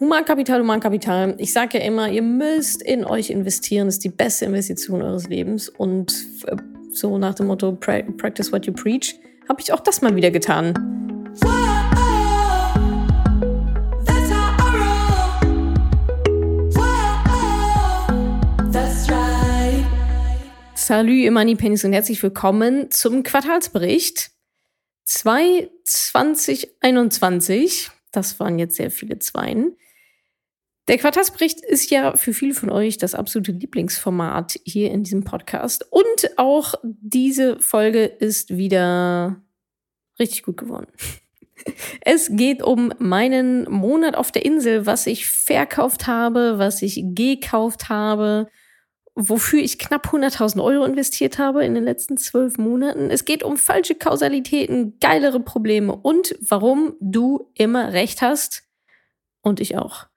Humankapital, Humankapital. Ich sage ja immer, ihr müsst in euch investieren. Das ist die beste Investition eures Lebens. Und äh, so nach dem Motto, practice what you preach, habe ich auch das mal wieder getan. Salut, ihr Money Pennies und herzlich willkommen zum Quartalsbericht 2021. Das waren jetzt sehr viele Zweien. Der Quartalsbericht ist ja für viele von euch das absolute Lieblingsformat hier in diesem Podcast. Und auch diese Folge ist wieder richtig gut geworden. Es geht um meinen Monat auf der Insel, was ich verkauft habe, was ich gekauft habe, wofür ich knapp 100.000 Euro investiert habe in den letzten zwölf Monaten. Es geht um falsche Kausalitäten, geilere Probleme und warum du immer recht hast und ich auch.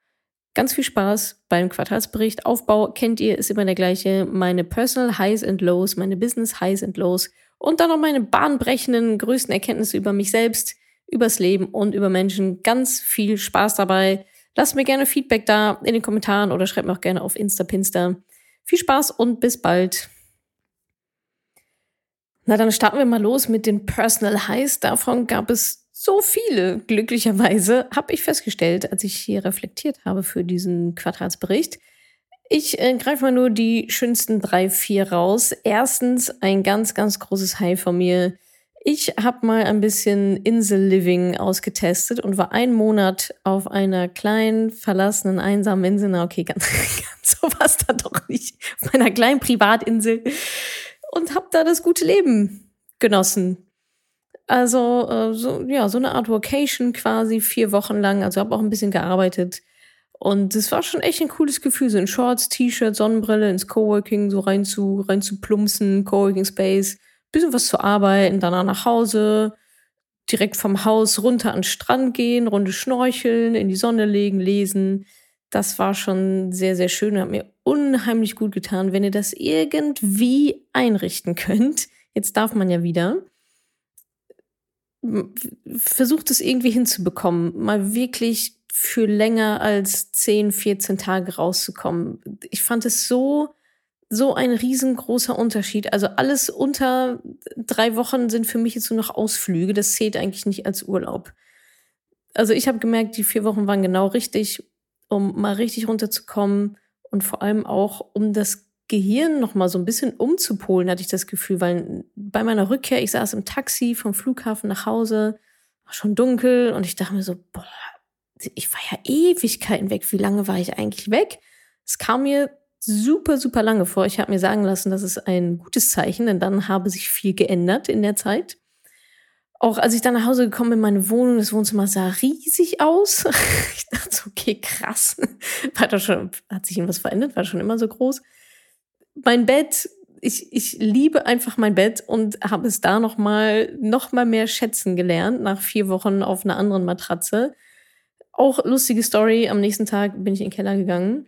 Ganz viel Spaß beim Quartalsbericht. Aufbau kennt ihr, ist immer der gleiche. Meine Personal Highs and Lows, meine Business Highs and Lows und dann noch meine bahnbrechenden größten Erkenntnisse über mich selbst, übers Leben und über Menschen. Ganz viel Spaß dabei. Lasst mir gerne Feedback da in den Kommentaren oder schreibt mir auch gerne auf Insta, Pinsta. Viel Spaß und bis bald. Na, dann starten wir mal los mit den Personal Highs. Davon gab es so viele. Glücklicherweise habe ich festgestellt, als ich hier reflektiert habe für diesen Quartalsbericht. Ich äh, greife mal nur die schönsten drei, vier raus. Erstens ein ganz, ganz großes High von mir ich habe mal ein bisschen Insel-Living ausgetestet und war einen Monat auf einer kleinen, verlassenen, einsamen Insel. Na, okay, ganz, ganz so war da doch nicht. Auf einer kleinen Privatinsel. Und habe da das gute Leben genossen. Also, äh, so, ja, so eine Art Vocation quasi, vier Wochen lang. Also habe auch ein bisschen gearbeitet. Und es war schon echt ein cooles Gefühl, so in Shorts, T-Shirt, Sonnenbrille, ins Coworking so rein zu, rein zu plumpsen, Coworking Space bisschen was zu arbeiten, danach nach Hause, direkt vom Haus runter an den Strand gehen, Runde schnorcheln, in die Sonne legen, lesen. Das war schon sehr, sehr schön und hat mir unheimlich gut getan. Wenn ihr das irgendwie einrichten könnt, jetzt darf man ja wieder, versucht es irgendwie hinzubekommen, mal wirklich für länger als 10, 14 Tage rauszukommen. Ich fand es so so ein riesengroßer Unterschied. Also alles unter drei Wochen sind für mich jetzt nur noch Ausflüge. Das zählt eigentlich nicht als Urlaub. Also ich habe gemerkt, die vier Wochen waren genau richtig, um mal richtig runterzukommen und vor allem auch, um das Gehirn noch mal so ein bisschen umzupolen, hatte ich das Gefühl, weil bei meiner Rückkehr, ich saß im Taxi vom Flughafen nach Hause, war schon dunkel und ich dachte mir so, boah, ich war ja Ewigkeiten weg. Wie lange war ich eigentlich weg? Es kam mir super, super lange vor. Ich habe mir sagen lassen, das ist ein gutes Zeichen, denn dann habe sich viel geändert in der Zeit. Auch als ich dann nach Hause gekommen bin, meine Wohnung, das Wohnzimmer sah riesig aus. Ich dachte so, okay, krass. War da schon, hat sich irgendwas verändert? War schon immer so groß. Mein Bett, ich, ich liebe einfach mein Bett und habe es da noch mal, noch mal mehr schätzen gelernt nach vier Wochen auf einer anderen Matratze. Auch lustige Story. Am nächsten Tag bin ich in den Keller gegangen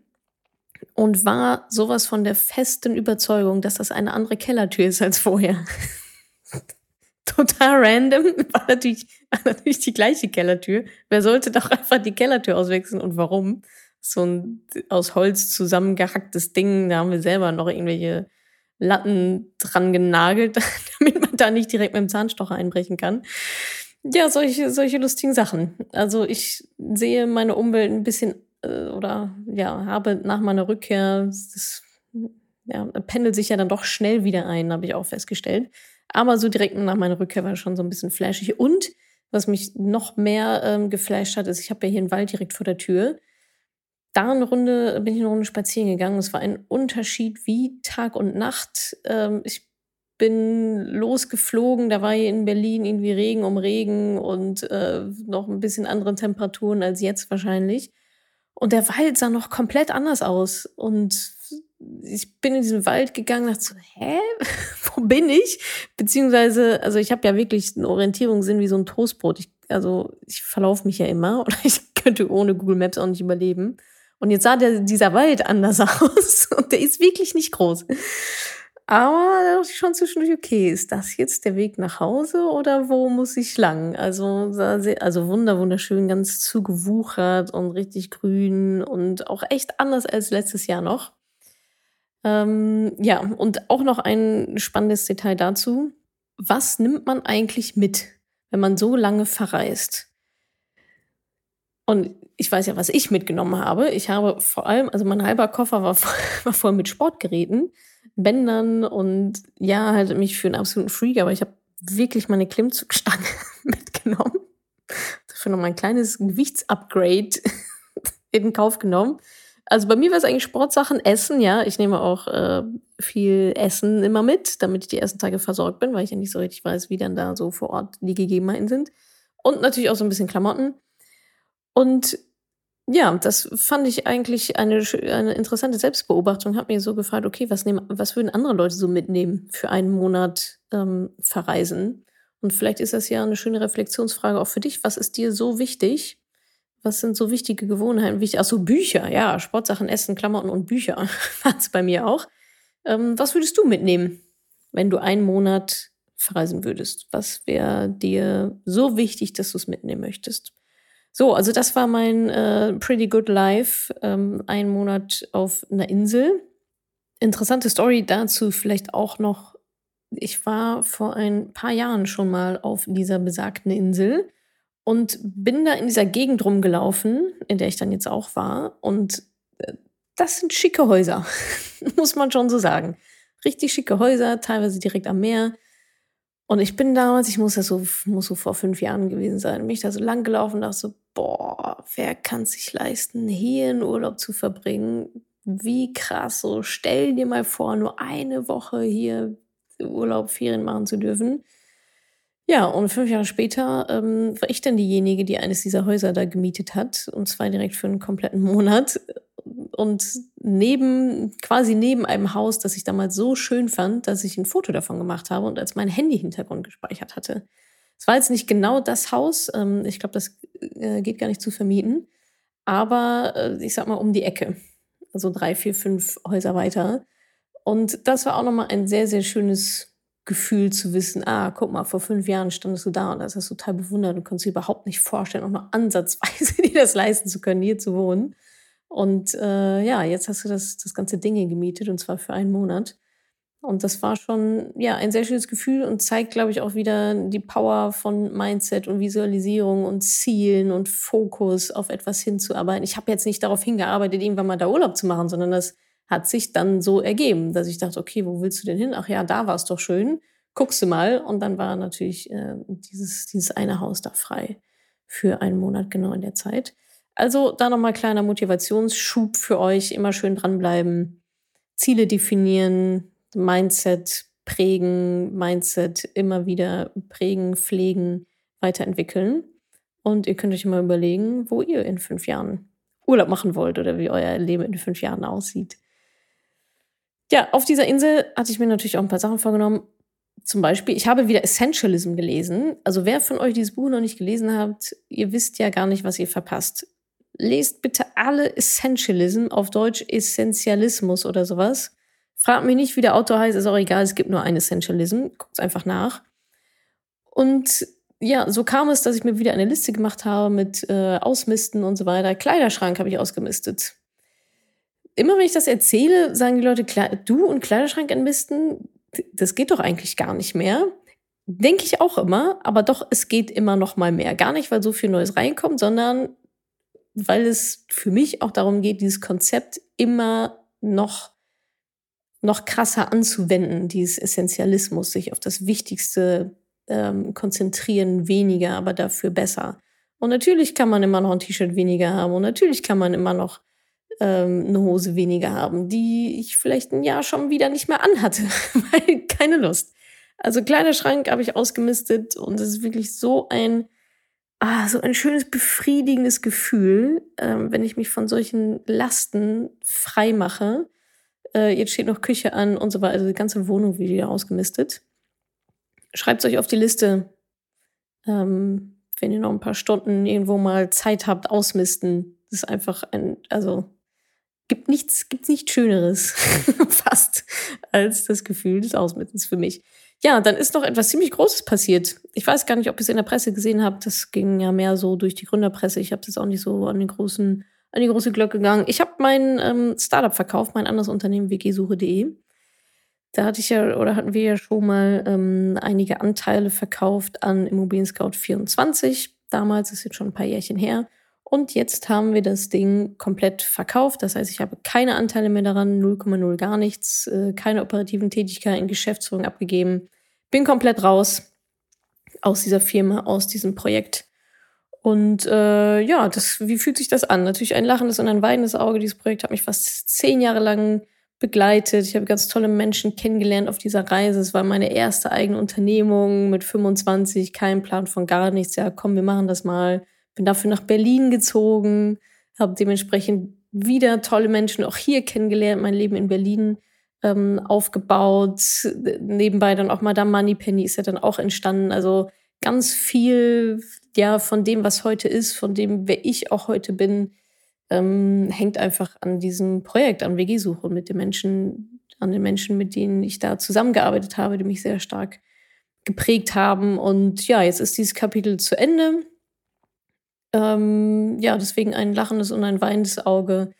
und war sowas von der festen Überzeugung, dass das eine andere Kellertür ist als vorher. Total random, war natürlich, war natürlich die gleiche Kellertür. Wer sollte doch einfach die Kellertür auswechseln und warum? So ein aus Holz zusammengehacktes Ding, da haben wir selber noch irgendwelche Latten dran genagelt, damit man da nicht direkt mit dem Zahnstocher einbrechen kann. Ja, solche, solche lustigen Sachen. Also ich sehe meine Umwelt ein bisschen äh, oder ja, habe nach meiner Rückkehr, das ja, pendelt sich ja dann doch schnell wieder ein, habe ich auch festgestellt. Aber so direkt nach meiner Rückkehr war schon so ein bisschen flashig. Und was mich noch mehr ähm, geflasht hat, ist, ich habe ja hier einen Wald direkt vor der Tür. Da eine Runde, bin ich eine Runde spazieren gegangen. Es war ein Unterschied wie Tag und Nacht. Ähm, ich bin losgeflogen, da war hier in Berlin irgendwie Regen um Regen und äh, noch ein bisschen andere Temperaturen als jetzt wahrscheinlich. Und der Wald sah noch komplett anders aus. Und ich bin in diesen Wald gegangen, dachte so, hä, wo bin ich? Beziehungsweise, also ich habe ja wirklich einen Orientierungssinn wie so ein Toastbrot. Ich, also ich verlaufe mich ja immer oder ich könnte ohne Google Maps auch nicht überleben. Und jetzt sah der, dieser Wald anders aus und der ist wirklich nicht groß. Aber da dachte ich schon zwischendurch, okay, ist das jetzt der Weg nach Hause oder wo muss ich lang? Also, also wunder, wunderschön, ganz zugewuchert und richtig grün und auch echt anders als letztes Jahr noch. Ähm, ja, und auch noch ein spannendes Detail dazu. Was nimmt man eigentlich mit, wenn man so lange verreist? Und ich weiß ja, was ich mitgenommen habe. Ich habe vor allem, also mein halber Koffer war, war voll mit Sportgeräten, Bändern und ja, halt mich für einen absoluten Freak, aber ich habe wirklich meine Klimmzugstange mitgenommen. Dafür noch mein kleines Gewichtsupgrade in Kauf genommen. Also bei mir war es eigentlich Sportsachen, Essen, ja. Ich nehme auch äh, viel Essen immer mit, damit ich die ersten Tage versorgt bin, weil ich ja nicht so richtig weiß, wie dann da so vor Ort die Gegebenheiten sind. Und natürlich auch so ein bisschen Klamotten. Und ja, das fand ich eigentlich eine, eine interessante Selbstbeobachtung. Hab mir so gefragt, okay, was, nehmen, was würden andere Leute so mitnehmen für einen Monat ähm, verreisen? Und vielleicht ist das ja eine schöne Reflexionsfrage auch für dich. Was ist dir so wichtig? Was sind so wichtige Gewohnheiten? Wichtig? Achso, Bücher, ja, Sportsachen, Essen, Klamotten und Bücher waren es bei mir auch. Ähm, was würdest du mitnehmen, wenn du einen Monat verreisen würdest? Was wäre dir so wichtig, dass du es mitnehmen möchtest? So, also das war mein äh, Pretty Good Life, ähm, ein Monat auf einer Insel. Interessante Story dazu vielleicht auch noch. Ich war vor ein paar Jahren schon mal auf dieser besagten Insel und bin da in dieser Gegend rumgelaufen, in der ich dann jetzt auch war. Und äh, das sind schicke Häuser, muss man schon so sagen. Richtig schicke Häuser, teilweise direkt am Meer. Und ich bin damals, ich muss das so, muss so vor fünf Jahren gewesen sein, mich da so lang gelaufen, dachte so, boah, wer kann sich leisten, hier einen Urlaub zu verbringen? Wie krass, so stell dir mal vor, nur eine Woche hier Urlaub, Ferien machen zu dürfen. Ja, und fünf Jahre später ähm, war ich dann diejenige, die eines dieser Häuser da gemietet hat, und zwar direkt für einen kompletten Monat. Und neben, quasi neben einem Haus, das ich damals so schön fand, dass ich ein Foto davon gemacht habe und als mein Handy-Hintergrund gespeichert hatte. Es war jetzt nicht genau das Haus, ähm, ich glaube, das äh, geht gar nicht zu vermieten, aber äh, ich sag mal um die Ecke. Also drei, vier, fünf Häuser weiter. Und das war auch nochmal ein sehr, sehr schönes Gefühl zu wissen, ah, guck mal, vor fünf Jahren standest du da und das du total bewundert und konntest dir überhaupt nicht vorstellen, auch nur ansatzweise dir das leisten zu können, hier zu wohnen. Und äh, ja, jetzt hast du das, das ganze Ding gemietet und zwar für einen Monat. Und das war schon ja ein sehr schönes Gefühl und zeigt, glaube ich, auch wieder die Power von Mindset und Visualisierung und Zielen und Fokus auf etwas hinzuarbeiten. Ich habe jetzt nicht darauf hingearbeitet, irgendwann mal da Urlaub zu machen, sondern das hat sich dann so ergeben, dass ich dachte, okay, wo willst du denn hin? Ach ja, da war es doch schön. Guckst du mal. Und dann war natürlich äh, dieses, dieses eine Haus da frei für einen Monat genau in der Zeit. Also da nochmal kleiner Motivationsschub für euch. Immer schön dranbleiben. Ziele definieren, Mindset prägen, Mindset immer wieder prägen, pflegen, weiterentwickeln. Und ihr könnt euch immer überlegen, wo ihr in fünf Jahren Urlaub machen wollt oder wie euer Leben in fünf Jahren aussieht. Ja, auf dieser Insel hatte ich mir natürlich auch ein paar Sachen vorgenommen. Zum Beispiel, ich habe wieder Essentialism gelesen. Also wer von euch dieses Buch noch nicht gelesen habt, ihr wisst ja gar nicht, was ihr verpasst. Lest bitte alle Essentialism, auf Deutsch Essentialismus oder sowas. Fragt mich nicht, wie der Autor heißt, ist auch egal, es gibt nur ein Essentialism. Guckt einfach nach. Und ja, so kam es, dass ich mir wieder eine Liste gemacht habe mit äh, Ausmisten und so weiter. Kleiderschrank habe ich ausgemistet immer wenn ich das erzähle, sagen die Leute, du und Kleiderschrank entmisten, das geht doch eigentlich gar nicht mehr. Denke ich auch immer, aber doch, es geht immer noch mal mehr. Gar nicht, weil so viel Neues reinkommt, sondern weil es für mich auch darum geht, dieses Konzept immer noch, noch krasser anzuwenden, dieses Essentialismus, sich auf das Wichtigste ähm, konzentrieren, weniger, aber dafür besser. Und natürlich kann man immer noch ein T-Shirt weniger haben und natürlich kann man immer noch ähm, eine Hose weniger haben, die ich vielleicht ein Jahr schon wieder nicht mehr anhatte, weil keine Lust. Also kleiner Schrank habe ich ausgemistet und es ist wirklich so ein, ah, so ein schönes, befriedigendes Gefühl, ähm, wenn ich mich von solchen Lasten frei mache. Äh, jetzt steht noch Küche an und so weiter, also die ganze Wohnung wieder ausgemistet. Schreibt euch auf die Liste, ähm, wenn ihr noch ein paar Stunden irgendwo mal Zeit habt, ausmisten. Das ist einfach ein, also gibt nichts, gibt nichts Schöneres fast als das Gefühl des Ausmittens für mich. Ja, dann ist noch etwas ziemlich Großes passiert. Ich weiß gar nicht, ob ihr es in der Presse gesehen habt. Das ging ja mehr so durch die Gründerpresse. Ich habe das auch nicht so an den großen, an die große Glocke gegangen. Ich habe mein ähm, Startup verkauft, mein anderes Unternehmen wgsuche.de. Da hatte ich ja oder hatten wir ja schon mal ähm, einige Anteile verkauft an Immobilien Scout 24. Damals ist jetzt schon ein paar Jährchen her. Und jetzt haben wir das Ding komplett verkauft. Das heißt, ich habe keine Anteile mehr daran, 0,0 gar nichts, äh, keine operativen Tätigkeiten, Geschäftsführung abgegeben. Bin komplett raus aus dieser Firma, aus diesem Projekt. Und äh, ja, das, wie fühlt sich das an? Natürlich ein lachendes und ein weinendes Auge. Dieses Projekt hat mich fast zehn Jahre lang begleitet. Ich habe ganz tolle Menschen kennengelernt auf dieser Reise. Es war meine erste eigene Unternehmung mit 25, kein Plan von gar nichts. Ja, komm, wir machen das mal bin dafür nach Berlin gezogen, habe dementsprechend wieder tolle Menschen auch hier kennengelernt, mein Leben in Berlin ähm, aufgebaut. Nebenbei dann auch Madame Moneypenny ist ja dann auch entstanden. Also ganz viel ja von dem, was heute ist, von dem, wer ich auch heute bin, ähm, hängt einfach an diesem Projekt, an WG-Suche und mit den Menschen, an den Menschen, mit denen ich da zusammengearbeitet habe, die mich sehr stark geprägt haben. Und ja, jetzt ist dieses Kapitel zu Ende. Ähm, ja, deswegen ein lachendes und ein weinendes Auge.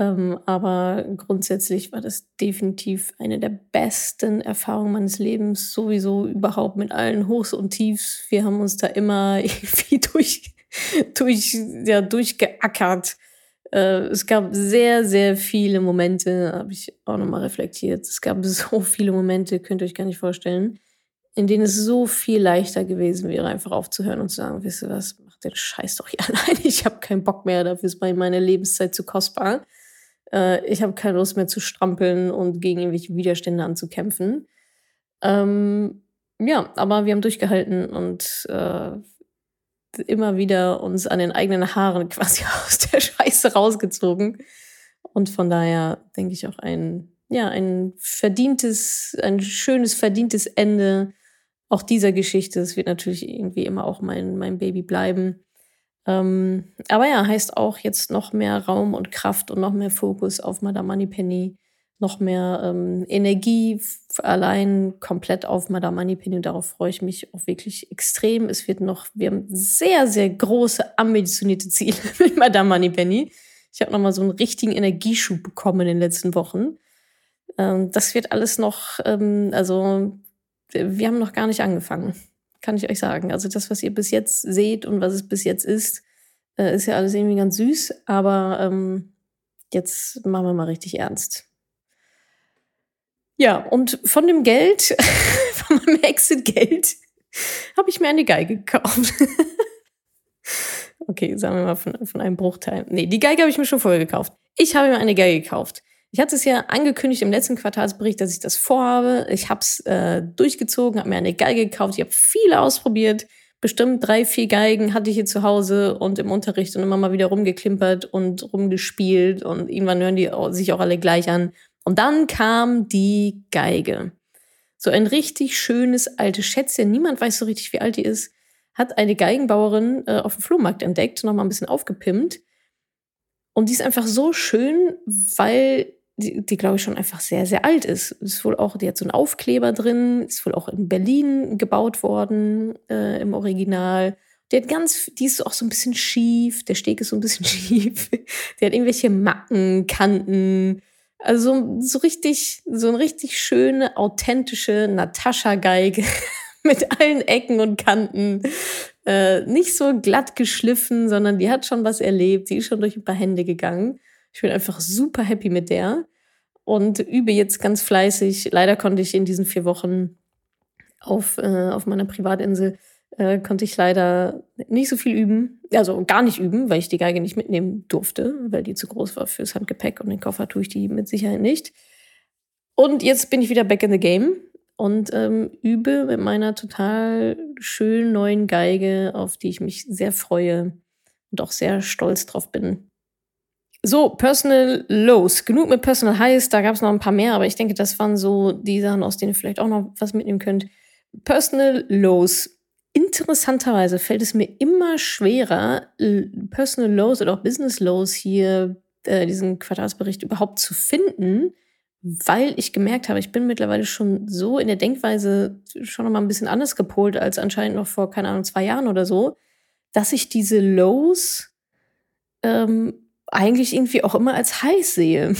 Ähm, aber grundsätzlich war das definitiv eine der besten Erfahrungen meines Lebens, sowieso überhaupt mit allen Hochs und Tiefs. Wir haben uns da immer irgendwie durch, durch, ja, durchgeackert. Äh, es gab sehr, sehr viele Momente, habe ich auch nochmal reflektiert. Es gab so viele Momente, könnt ihr euch gar nicht vorstellen, in denen es so viel leichter gewesen wäre, einfach aufzuhören und zu sagen, wisst ihr was, den Scheiß doch hier allein. Ich habe keinen Bock mehr, dafür ist meine Lebenszeit zu kostbar. Äh, ich habe keine Lust mehr zu strampeln und gegen irgendwelche Widerstände anzukämpfen. Ähm, ja, aber wir haben durchgehalten und äh, immer wieder uns an den eigenen Haaren quasi aus der Scheiße rausgezogen. Und von daher denke ich auch ein, ja, ein verdientes, ein schönes, verdientes Ende auch dieser Geschichte. Es wird natürlich irgendwie immer auch mein, mein Baby bleiben. Ähm, aber ja, heißt auch jetzt noch mehr Raum und Kraft und noch mehr Fokus auf Madame Moneypenny, noch mehr ähm, Energie allein komplett auf Madame Moneypenny und darauf freue ich mich auch wirklich extrem. Es wird noch, wir haben sehr, sehr große ambitionierte Ziele mit Madame Moneypenny. Ich habe nochmal so einen richtigen Energieschub bekommen in den letzten Wochen. Ähm, das wird alles noch, ähm, also wir haben noch gar nicht angefangen, kann ich euch sagen. Also das, was ihr bis jetzt seht und was es bis jetzt ist, äh, ist ja alles irgendwie ganz süß, aber ähm, jetzt machen wir mal richtig ernst. Ja, und von dem Geld, von meinem Exit-Geld, habe ich mir eine Geige gekauft. okay, sagen wir mal von, von einem Bruchteil. Nee, die Geige habe ich mir schon vorher gekauft. Ich habe mir eine Geige gekauft. Ich hatte es ja angekündigt im letzten Quartalsbericht, dass ich das vorhabe. Ich habe es äh, durchgezogen, habe mir eine Geige gekauft. Ich habe viele ausprobiert. Bestimmt drei, vier Geigen hatte ich hier zu Hause und im Unterricht und immer mal wieder rumgeklimpert und rumgespielt. Und irgendwann hören die sich auch alle gleich an. Und dann kam die Geige. So ein richtig schönes altes Schätzchen. Niemand weiß so richtig, wie alt die ist. Hat eine Geigenbauerin äh, auf dem Flohmarkt entdeckt, noch mal ein bisschen aufgepimpt. Und die ist einfach so schön, weil die, die glaube ich, schon einfach sehr, sehr alt ist. Ist wohl auch, die hat so einen Aufkleber drin, ist wohl auch in Berlin gebaut worden äh, im Original. Die hat ganz, die ist auch so ein bisschen schief, der Steg ist so ein bisschen schief. Die hat irgendwelche Macken, Kanten. Also so richtig, so eine richtig schöne, authentische Natascha-Geige mit allen Ecken und Kanten. Äh, nicht so glatt geschliffen, sondern die hat schon was erlebt. Die ist schon durch ein paar Hände gegangen. Ich bin einfach super happy mit der und übe jetzt ganz fleißig. Leider konnte ich in diesen vier Wochen auf, äh, auf meiner Privatinsel äh, konnte ich leider nicht so viel üben, also gar nicht üben, weil ich die Geige nicht mitnehmen durfte, weil die zu groß war fürs Handgepäck und den Koffer tue ich die mit Sicherheit nicht. Und jetzt bin ich wieder back in the game und ähm, übe mit meiner total schönen neuen Geige, auf die ich mich sehr freue und auch sehr stolz drauf bin, so, Personal Lows. Genug mit Personal Highs, da gab es noch ein paar mehr, aber ich denke, das waren so die Sachen, aus denen ihr vielleicht auch noch was mitnehmen könnt. Personal Lows. Interessanterweise fällt es mir immer schwerer, Personal Lows oder auch Business Lows hier äh, diesen Quartalsbericht überhaupt zu finden, weil ich gemerkt habe, ich bin mittlerweile schon so in der Denkweise schon noch mal ein bisschen anders gepolt als anscheinend noch vor, keine Ahnung, zwei Jahren oder so, dass ich diese Lows ähm, eigentlich irgendwie auch immer als heiß sehe.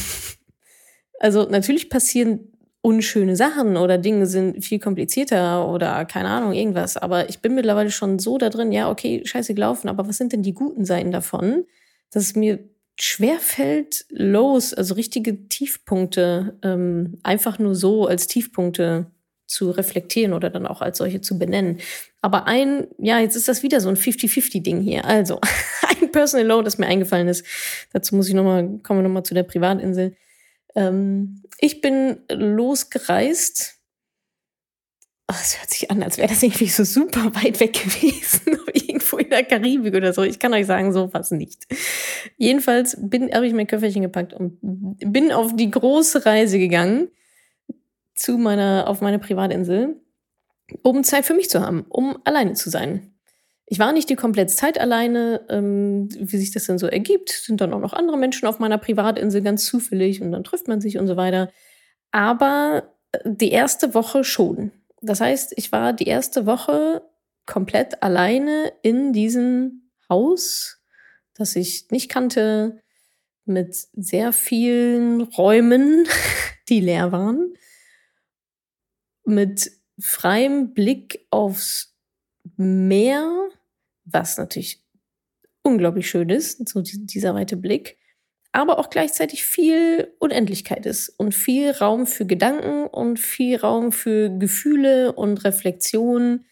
Also natürlich passieren unschöne Sachen oder Dinge sind viel komplizierter oder keine Ahnung, irgendwas. Aber ich bin mittlerweile schon so da drin, ja, okay, scheiße gelaufen, aber was sind denn die guten Seiten davon? Dass es mir schwerfällt, Lows, also richtige Tiefpunkte, ähm, einfach nur so als Tiefpunkte zu reflektieren oder dann auch als solche zu benennen. Aber ein, ja, jetzt ist das wieder so ein 50-50-Ding hier. Also, Personal Low, das mir eingefallen ist. Dazu muss ich nochmal, kommen wir nochmal zu der Privatinsel. Ähm, ich bin losgereist. Es hört sich an, als wäre das irgendwie so super weit weg gewesen, irgendwo in der Karibik oder so. Ich kann euch sagen, so was nicht. Jedenfalls habe ich mein Köfferchen gepackt und bin auf die große Reise gegangen zu meiner, auf meine Privatinsel, um Zeit für mich zu haben, um alleine zu sein. Ich war nicht die komplette Zeit alleine, ähm, wie sich das denn so ergibt. Sind dann auch noch andere Menschen auf meiner Privatinsel ganz zufällig und dann trifft man sich und so weiter. Aber äh, die erste Woche schon. Das heißt, ich war die erste Woche komplett alleine in diesem Haus, das ich nicht kannte, mit sehr vielen Räumen, die leer waren, mit freiem Blick aufs Meer, was natürlich unglaublich schön ist, so dieser weite Blick, aber auch gleichzeitig viel Unendlichkeit ist und viel Raum für Gedanken und viel Raum für Gefühle und Reflexion.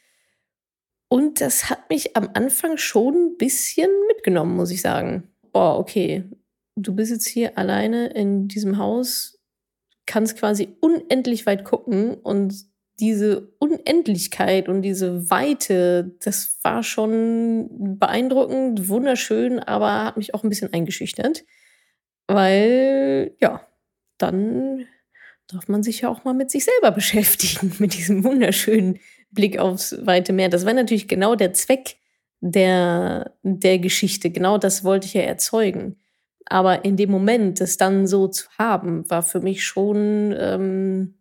Und das hat mich am Anfang schon ein bisschen mitgenommen, muss ich sagen. Boah, okay, du bist jetzt hier alleine in diesem Haus, kannst quasi unendlich weit gucken und diese Unendlichkeit und diese Weite, das war schon beeindruckend, wunderschön, aber hat mich auch ein bisschen eingeschüchtert. Weil, ja, dann darf man sich ja auch mal mit sich selber beschäftigen, mit diesem wunderschönen Blick aufs weite Meer. Das war natürlich genau der Zweck der, der Geschichte. Genau das wollte ich ja erzeugen. Aber in dem Moment, das dann so zu haben, war für mich schon ähm,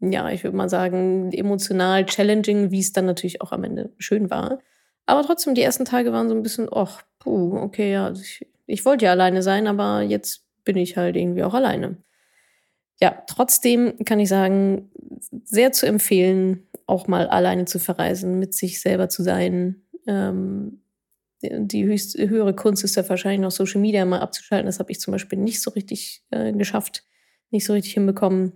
ja, ich würde mal sagen, emotional challenging, wie es dann natürlich auch am Ende schön war. Aber trotzdem, die ersten Tage waren so ein bisschen, ach, puh, okay, ja, ich, ich wollte ja alleine sein, aber jetzt bin ich halt irgendwie auch alleine. Ja, trotzdem kann ich sagen, sehr zu empfehlen, auch mal alleine zu verreisen, mit sich selber zu sein. Ähm, die höchst, höhere Kunst ist ja wahrscheinlich noch Social Media mal abzuschalten. Das habe ich zum Beispiel nicht so richtig äh, geschafft, nicht so richtig hinbekommen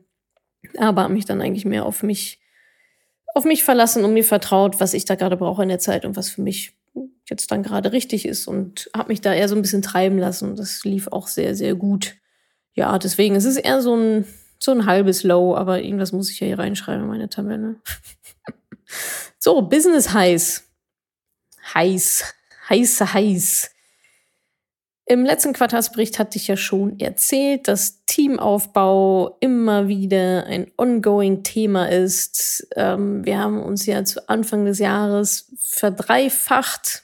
aber habe mich dann eigentlich mehr auf mich, auf mich verlassen und mir vertraut, was ich da gerade brauche in der Zeit und was für mich jetzt dann gerade richtig ist und habe mich da eher so ein bisschen treiben lassen. Das lief auch sehr, sehr gut. Ja, deswegen, es ist eher so ein, so ein halbes Low, aber irgendwas muss ich ja hier reinschreiben in meine Tabelle. so, Business heiß. Heiß. Heiße heiß. Im letzten Quartalsbericht hatte ich ja schon erzählt, dass Teamaufbau immer wieder ein ongoing Thema ist. Ähm, wir haben uns ja zu Anfang des Jahres verdreifacht.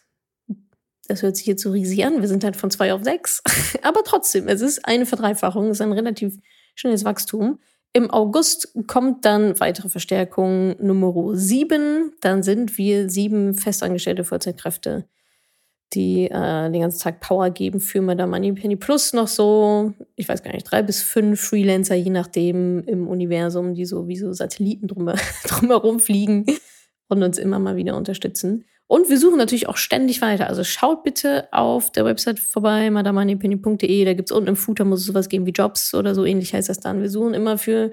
Das hört sich jetzt so riesig an. Wir sind halt von zwei auf sechs. Aber trotzdem, es ist eine Verdreifachung, es ist ein relativ schnelles Wachstum. Im August kommt dann weitere Verstärkung Nummer sieben. Dann sind wir sieben festangestellte Vollzeitkräfte die äh, den ganzen Tag Power geben für Madame Money Penny Plus noch so, ich weiß gar nicht, drei bis fünf Freelancer, je nachdem im Universum, die so wie so Satelliten drum, drumherum fliegen und uns immer mal wieder unterstützen. Und wir suchen natürlich auch ständig weiter. Also schaut bitte auf der Website vorbei, madamoneypenny.de. Da gibt es unten im Footer muss es sowas geben wie Jobs oder so ähnlich heißt das dann. Wir suchen immer für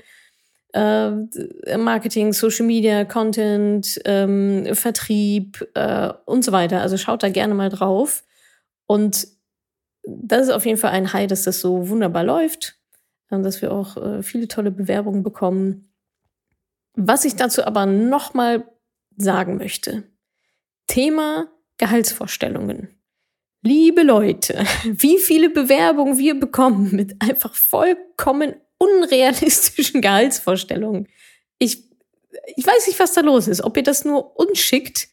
äh, Marketing, Social Media, Content, ähm, Vertrieb äh, und so weiter. Also schaut da gerne mal drauf. Und das ist auf jeden Fall ein High, dass das so wunderbar läuft, ähm, dass wir auch äh, viele tolle Bewerbungen bekommen. Was ich dazu aber nochmal sagen möchte. Thema Gehaltsvorstellungen. Liebe Leute, wie viele Bewerbungen wir bekommen mit einfach vollkommen unrealistischen Gehaltsvorstellungen. Ich, ich weiß nicht, was da los ist. Ob ihr das nur uns schickt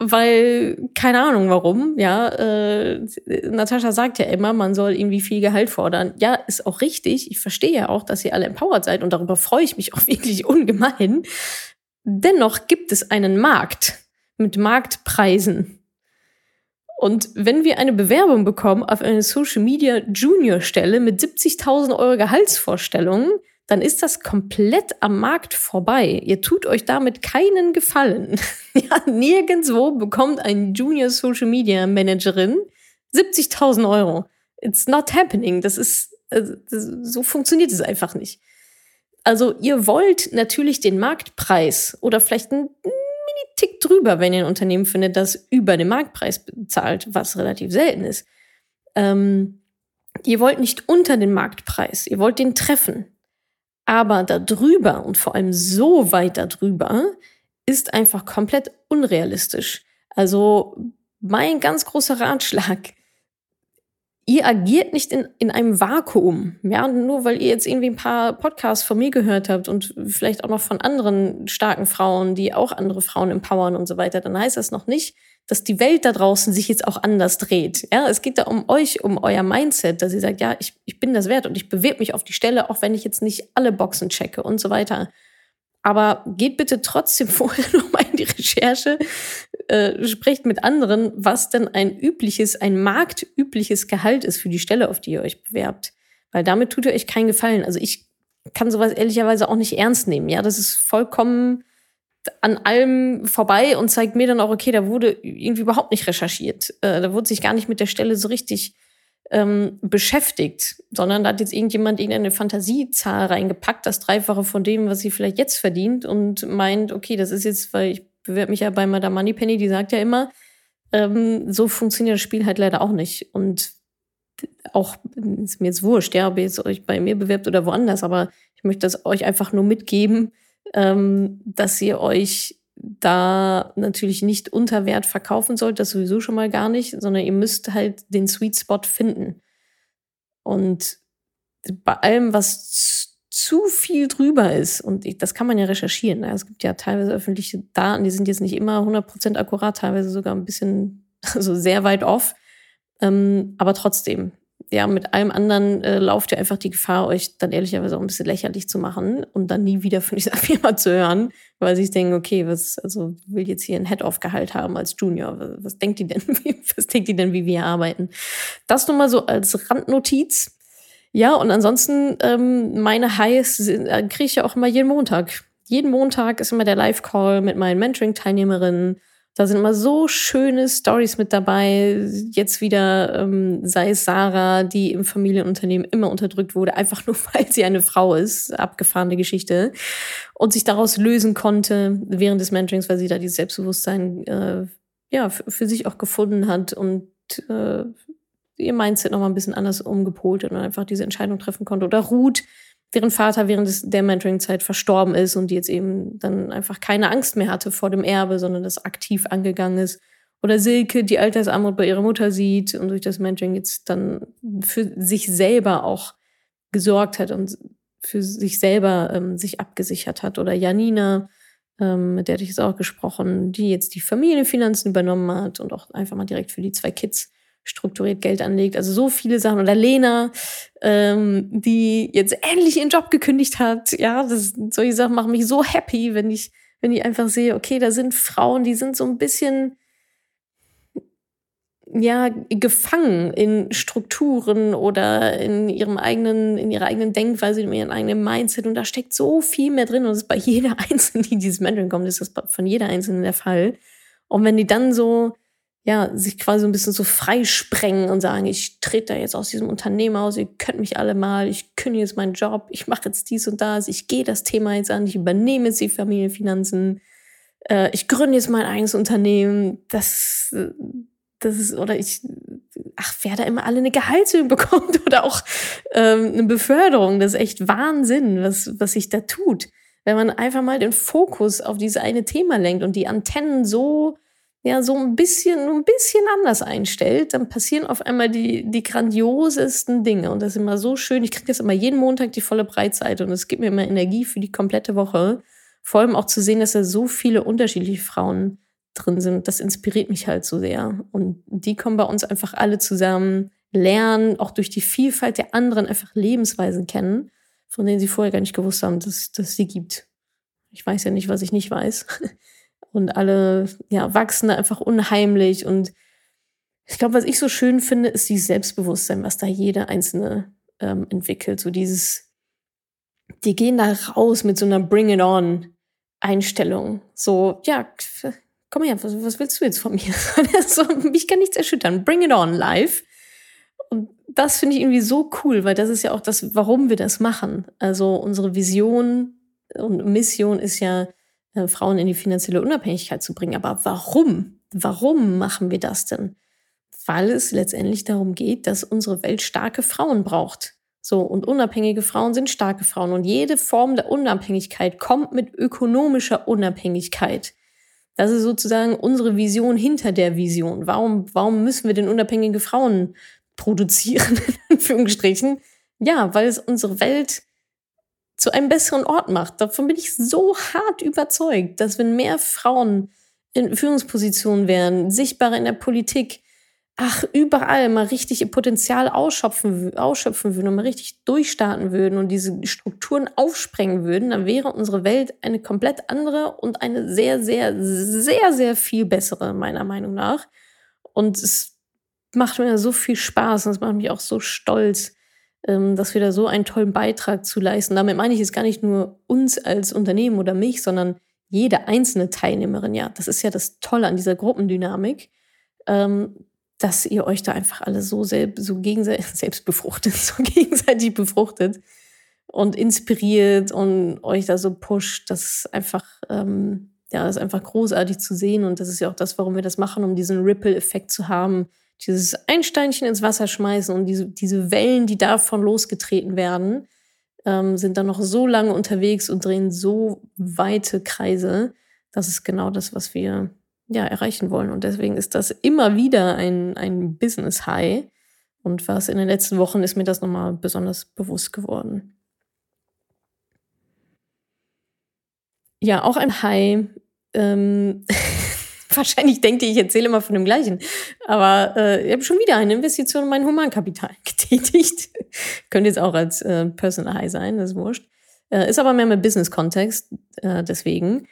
weil keine Ahnung warum, ja. Äh, Natascha sagt ja immer, man soll irgendwie viel Gehalt fordern. Ja, ist auch richtig. Ich verstehe ja auch, dass ihr alle empowered seid und darüber freue ich mich auch wirklich ungemein. Dennoch gibt es einen Markt mit Marktpreisen. Und wenn wir eine Bewerbung bekommen auf eine Social Media Junior Stelle mit 70.000 Euro Gehaltsvorstellungen, dann ist das komplett am Markt vorbei. Ihr tut euch damit keinen Gefallen. ja, nirgendwo bekommt ein Junior Social Media Managerin 70.000 Euro. It's not happening. Das ist, also, das, so funktioniert es einfach nicht. Also ihr wollt natürlich den Marktpreis oder vielleicht einen Mini-Tick drüber, wenn ihr ein Unternehmen findet, das über den Marktpreis bezahlt, was relativ selten ist. Ähm, ihr wollt nicht unter den Marktpreis, ihr wollt den treffen. Aber darüber und vor allem so weit darüber ist einfach komplett unrealistisch. Also mein ganz großer Ratschlag, ihr agiert nicht in, in einem Vakuum. Ja, nur weil ihr jetzt irgendwie ein paar Podcasts von mir gehört habt und vielleicht auch noch von anderen starken Frauen, die auch andere Frauen empowern und so weiter, dann heißt das noch nicht, dass die Welt da draußen sich jetzt auch anders dreht. Ja, es geht da um euch, um euer Mindset, dass ihr sagt, ja, ich, ich bin das wert und ich bewege mich auf die Stelle, auch wenn ich jetzt nicht alle Boxen checke und so weiter. Aber geht bitte trotzdem vorher nochmal in die Recherche, äh, sprecht mit anderen, was denn ein übliches, ein marktübliches Gehalt ist für die Stelle, auf die ihr euch bewerbt. Weil damit tut ihr euch keinen Gefallen. Also ich kann sowas ehrlicherweise auch nicht ernst nehmen. Ja, das ist vollkommen an allem vorbei und zeigt mir dann auch, okay, da wurde irgendwie überhaupt nicht recherchiert. Äh, da wurde sich gar nicht mit der Stelle so richtig ähm, beschäftigt, sondern da hat jetzt irgendjemand irgendeine Fantasiezahl reingepackt, das Dreifache von dem, was sie vielleicht jetzt verdient und meint, okay, das ist jetzt, weil ich bewerbe mich ja bei Madame Moneypenny, die sagt ja immer, ähm, so funktioniert das Spiel halt leider auch nicht. Und auch, ist mir jetzt wurscht, ja, ob ihr jetzt euch bei mir bewerbt oder woanders, aber ich möchte das euch einfach nur mitgeben, ähm, dass ihr euch da natürlich nicht unter Wert verkaufen sollt, das sowieso schon mal gar nicht, sondern ihr müsst halt den Sweet Spot finden. Und bei allem, was zu viel drüber ist, und ich, das kann man ja recherchieren, es gibt ja teilweise öffentliche Daten, die sind jetzt nicht immer 100% akkurat, teilweise sogar ein bisschen, also sehr weit off, ähm, aber trotzdem, ja, mit allem anderen äh, lauft ihr einfach die Gefahr, euch dann ehrlicherweise auch ein bisschen lächerlich zu machen und dann nie wieder von dieser Firma zu hören, weil sie sich denken, okay, was, also will jetzt hier ein Head-Off-Gehalt haben als Junior. Was, was denkt die denn, was denkt die denn, wie wir arbeiten? Das nur mal so als Randnotiz. Ja, und ansonsten, ähm, meine Highs äh, kriege ich ja auch immer jeden Montag. Jeden Montag ist immer der Live-Call mit meinen Mentoring-Teilnehmerinnen da sind immer so schöne Stories mit dabei. Jetzt wieder ähm, sei es Sarah, die im Familienunternehmen immer unterdrückt wurde, einfach nur weil sie eine Frau ist. Abgefahrene Geschichte. Und sich daraus lösen konnte während des Mentorings, weil sie da dieses Selbstbewusstsein äh, ja, für sich auch gefunden hat und äh, ihr Mindset noch mal ein bisschen anders umgepolt und einfach diese Entscheidung treffen konnte. Oder Ruth, deren Vater während des, der Mentoring-Zeit verstorben ist und die jetzt eben dann einfach keine Angst mehr hatte vor dem Erbe, sondern das aktiv angegangen ist. Oder Silke, die Altersarmut bei ihrer Mutter sieht und durch das Mentoring jetzt dann für sich selber auch gesorgt hat und für sich selber ähm, sich abgesichert hat. Oder Janina, ähm, mit der hatte ich jetzt auch gesprochen, die jetzt die Familienfinanzen übernommen hat und auch einfach mal direkt für die zwei Kids strukturiert Geld anlegt. Also so viele Sachen. Oder Lena, ähm, die jetzt endlich ihren Job gekündigt hat. Ja, das, solche Sachen machen mich so happy, wenn ich, wenn ich einfach sehe, okay, da sind Frauen, die sind so ein bisschen ja gefangen in Strukturen oder in ihrem eigenen in ihrer eigenen Denkweise in ihrem eigenen Mindset und da steckt so viel mehr drin und das ist bei jeder einzelnen die dieses Mentoring kommt ist das von jeder einzelnen der Fall und wenn die dann so ja, sich quasi so ein bisschen so freisprengen und sagen, ich trete da jetzt aus diesem Unternehmen aus, ihr könnt mich alle mal, ich kündige jetzt meinen Job, ich mache jetzt dies und das, ich gehe das Thema jetzt an, ich übernehme jetzt die Familienfinanzen, äh, ich gründe jetzt mein eigenes Unternehmen, das, das ist, oder ich, ach, wer da immer alle eine Gehaltserhöhung bekommt oder auch ähm, eine Beförderung, das ist echt Wahnsinn, was, was sich da tut. Wenn man einfach mal den Fokus auf dieses eine Thema lenkt und die Antennen so ja so ein bisschen, ein bisschen anders einstellt, dann passieren auf einmal die, die grandiosesten Dinge. Und das ist immer so schön. Ich kriege das immer jeden Montag die volle Breitseite und es gibt mir immer Energie für die komplette Woche. Vor allem auch zu sehen, dass da so viele unterschiedliche Frauen drin sind. Das inspiriert mich halt so sehr. Und die kommen bei uns einfach alle zusammen, lernen auch durch die Vielfalt der anderen einfach Lebensweisen kennen, von denen sie vorher gar nicht gewusst haben, dass, dass sie gibt. Ich weiß ja nicht, was ich nicht weiß. Und alle ja, wachsen da einfach unheimlich. Und ich glaube, was ich so schön finde, ist dieses Selbstbewusstsein, was da jeder Einzelne ähm, entwickelt. So dieses, die gehen da raus mit so einer Bring It On Einstellung. So, ja, komm her, was, was willst du jetzt von mir? so, mich kann nichts erschüttern. Bring it on live. Und das finde ich irgendwie so cool, weil das ist ja auch das, warum wir das machen. Also unsere Vision und Mission ist ja, äh, Frauen in die finanzielle Unabhängigkeit zu bringen. Aber warum? Warum machen wir das denn? Weil es letztendlich darum geht, dass unsere Welt starke Frauen braucht. So, und unabhängige Frauen sind starke Frauen. Und jede Form der Unabhängigkeit kommt mit ökonomischer Unabhängigkeit. Das ist sozusagen unsere Vision hinter der Vision. Warum, warum müssen wir denn unabhängige Frauen produzieren, in Anführungsstrichen? Ja, weil es unsere Welt zu einem besseren Ort macht. Davon bin ich so hart überzeugt, dass wenn mehr Frauen in Führungspositionen wären, sichtbarer in der Politik, ach, überall mal richtig ihr Potenzial ausschöpfen, ausschöpfen würden und mal richtig durchstarten würden und diese Strukturen aufsprengen würden, dann wäre unsere Welt eine komplett andere und eine sehr, sehr, sehr, sehr viel bessere, meiner Meinung nach. Und es macht mir so viel Spaß und es macht mich auch so stolz, ähm, dass wir da so einen tollen Beitrag zu leisten. Damit meine ich jetzt gar nicht nur uns als Unternehmen oder mich, sondern jede einzelne Teilnehmerin. Ja, das ist ja das Tolle an dieser Gruppendynamik ähm, dass ihr euch da einfach alle so, selbst, so gegenseitig selbst befruchtet, so gegenseitig befruchtet und inspiriert und euch da so pusht. Das ist einfach, ähm, ja, das ist einfach großartig zu sehen. Und das ist ja auch das, warum wir das machen, um diesen Ripple-Effekt zu haben. Dieses Einsteinchen ins Wasser schmeißen und diese, diese Wellen, die davon losgetreten werden, ähm, sind dann noch so lange unterwegs und drehen so weite Kreise. Das ist genau das, was wir ja, erreichen wollen. Und deswegen ist das immer wieder ein, ein Business High. Und was in den letzten Wochen ist mir das nochmal besonders bewusst geworden. Ja, auch ein High. Ähm, wahrscheinlich denkt ihr, ich erzähle immer von dem gleichen. Aber äh, ich habe schon wieder eine Investition in mein Humankapital getätigt. Könnte jetzt auch als äh, Personal High sein, das ist wurscht. Äh, ist aber mehr mit Business-Kontext, äh, deswegen.